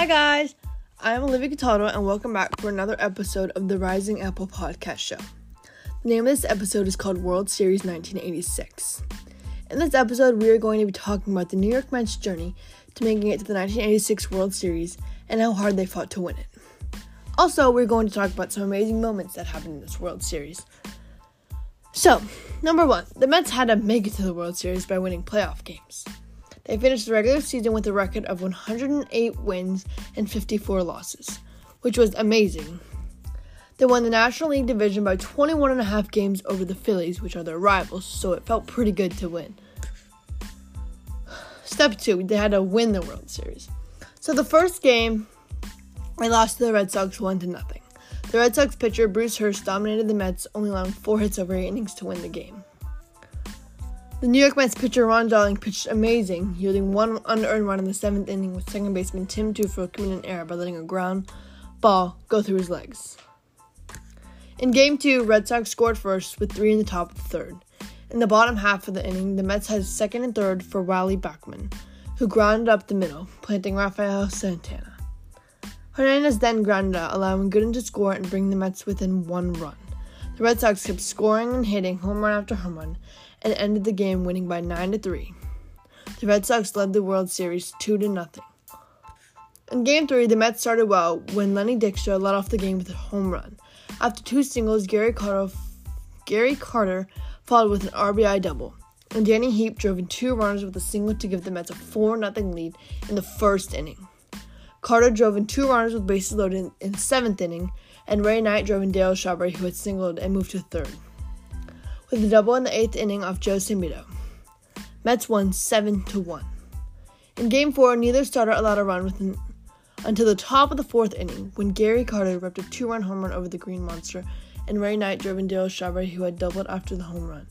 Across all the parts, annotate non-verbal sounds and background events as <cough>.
Hi, guys. I'm Olivia Cataldo, and welcome back for another episode of the Rising Apple Podcast Show. The name of this episode is called World Series 1986. In this episode, we are going to be talking about the New York Mets' journey to making it to the 1986 World Series and how hard they fought to win it. Also, we're going to talk about some amazing moments that happened in this World Series. So, number one, the Mets had to make it to the World Series by winning playoff games. They finished the regular season with a record of 108 wins and 54 losses, which was amazing. They won the National League division by 21 and a half games over the Phillies, which are their rivals, so it felt pretty good to win. <sighs> Step 2, they had to win the World Series. So the first game, they lost to the Red Sox 1 to nothing. The Red Sox pitcher Bruce Hurst dominated the Mets, only allowing 4 hits over 8 innings to win the game. The New York Mets pitcher Ron Darling pitched amazing, yielding one unearned run in the seventh inning with second baseman Tim Teufel committing an error by letting a ground ball go through his legs. In game two, Red Sox scored first with three in the top of the third. In the bottom half of the inning, the Mets had second and third for Wiley Backman, who grounded up the middle, planting Rafael Santana. Hernandez then grounded out, allowing Gooden to score and bring the Mets within one run. The Red Sox kept scoring and hitting home run after home run, and ended the game winning by 9 to 3. The Red Sox led the World Series 2 to nothing. In Game 3, the Mets started well when Lenny Dykstra led off the game with a home run. After two singles, Gary Carter, Gary Carter followed with an RBI double, and Danny Heep drove in two runners with a single to give the Mets a 4 0 lead in the first inning. Carter drove in two runners with bases loaded in the seventh inning, and Ray Knight drove in Dale Strawberry, who had singled and moved to third with a double in the eighth inning off Joe Sambito. Mets won 7 to 1. In game 4, neither starter allowed a run within, until the top of the fourth inning when Gary Carter ripped a two run home run over the Green Monster and Ray Knight drove in Dale Strawberry, who had doubled after the home run.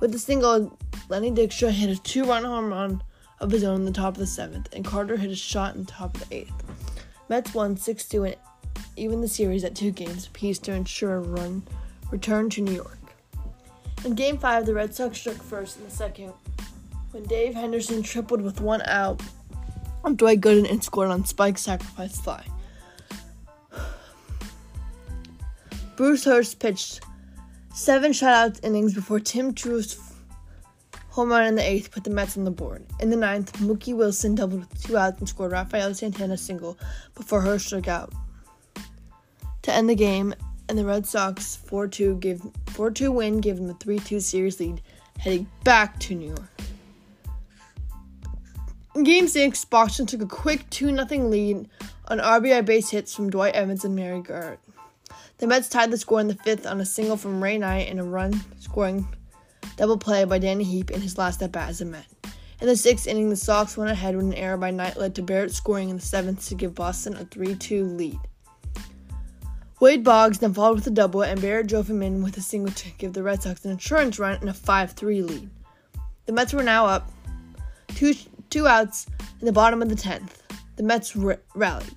With the single, Lenny Dykstra hit a two run home run of his own in the top of the seventh, and Carter hit a shot in the top of the eighth. Mets won 6 2 and even the series at two games apiece to ensure a run return to New York. In Game 5, the Red Sox struck first in the second when Dave Henderson tripled with one out on Dwight Gooden and scored on Spike's sacrifice fly. <sighs> Bruce Hurst pitched seven shutout innings before Tim True's home run in the eighth put the Mets on the board. In the ninth, Mookie Wilson doubled with two outs and scored Rafael Santana single before Hurst struck out. To end the game, and the Red Sox 4-2 gave 4-2 win gave them a 3-2 series lead heading back to New York. In Game 6, Boston took a quick 2-0 lead on RBI base hits from Dwight Evans and Marty Barrett. The Mets tied the score in the fifth on a single from Ray Knight and a run scoring double play by Danny Heep in his last at bat as a Met. In the sixth inning, the Sox went ahead when an error by Knight led to Barrett scoring in the seventh to give Boston a 3 2 lead. Wade Boggs then followed with a double, and Barrett drove him in with a single to give the Red Sox an insurance run and a 5 3 lead. The Mets were now up two, two outs in the bottom of the 10th. The Mets r- rallied.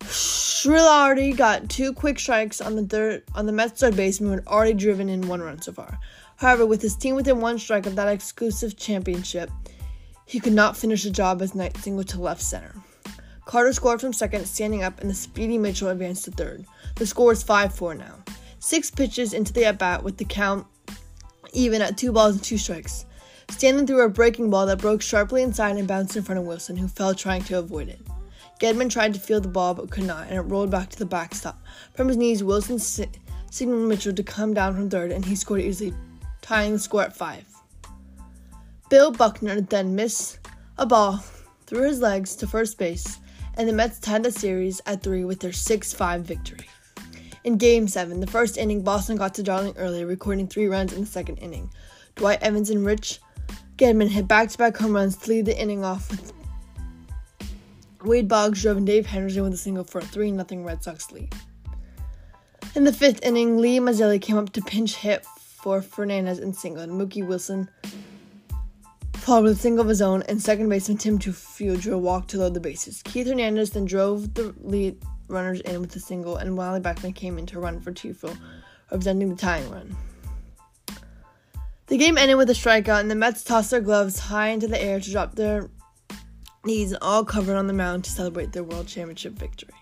Schiraldi got two quick strikes on the third on the Mets third baseman who had already driven in one run so far. However, with his team within one strike of that exclusive championship, he could not finish the job as Knight single to left center. Carter scored from second, standing up, and the speedy Mitchell advanced to third. The score is 5 4 now. Six pitches into the at bat with the count even at two balls and two strikes. Stanton threw a breaking ball that broke sharply inside and bounced in front of Wilson, who fell trying to avoid it. Gedman tried to field the ball but could not, and it rolled back to the backstop. From his knees, Wilson si- signaled Mitchell to come down from third, and he scored easily, tying the score at five. Bill Buckner then missed a ball through his legs to first base, and the Mets tied the series at 3 with their 6 5 victory. In Game 7, the first inning, Boston got to Darling early, recording three runs in the second inning. Dwight Evans and Rich Gedman hit back to back home runs to lead the inning off with Wade Boggs drove in Dave Henderson with a single for a 3 0 Red Sox lead. In the fifth inning, Lee Mazzilli came up to pinch hit for Fernandez and single, and Mookie Wilson followed with a single of his own, and second baseman Tim drew a to load the bases. Keith Hernandez then drove the lead runners in with a single, and Wiley Backman came in to run for Teufel, representing the tying run. The game ended with a strikeout, and the Mets tossed their gloves high into the air to drop their knees all covered on the mound to celebrate their World Championship victory.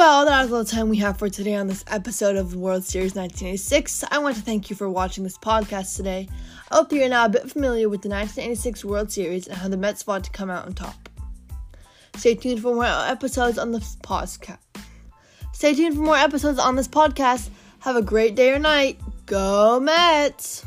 Well, that is all the time we have for today on this episode of the World Series 1986. I want to thank you for watching this podcast today. I hope you're now a bit familiar with the 1986 World Series and how the Mets fought to come out on top. Stay tuned for more episodes on this podcast. Stay tuned for more episodes on this podcast. Have a great day or night. Go Mets!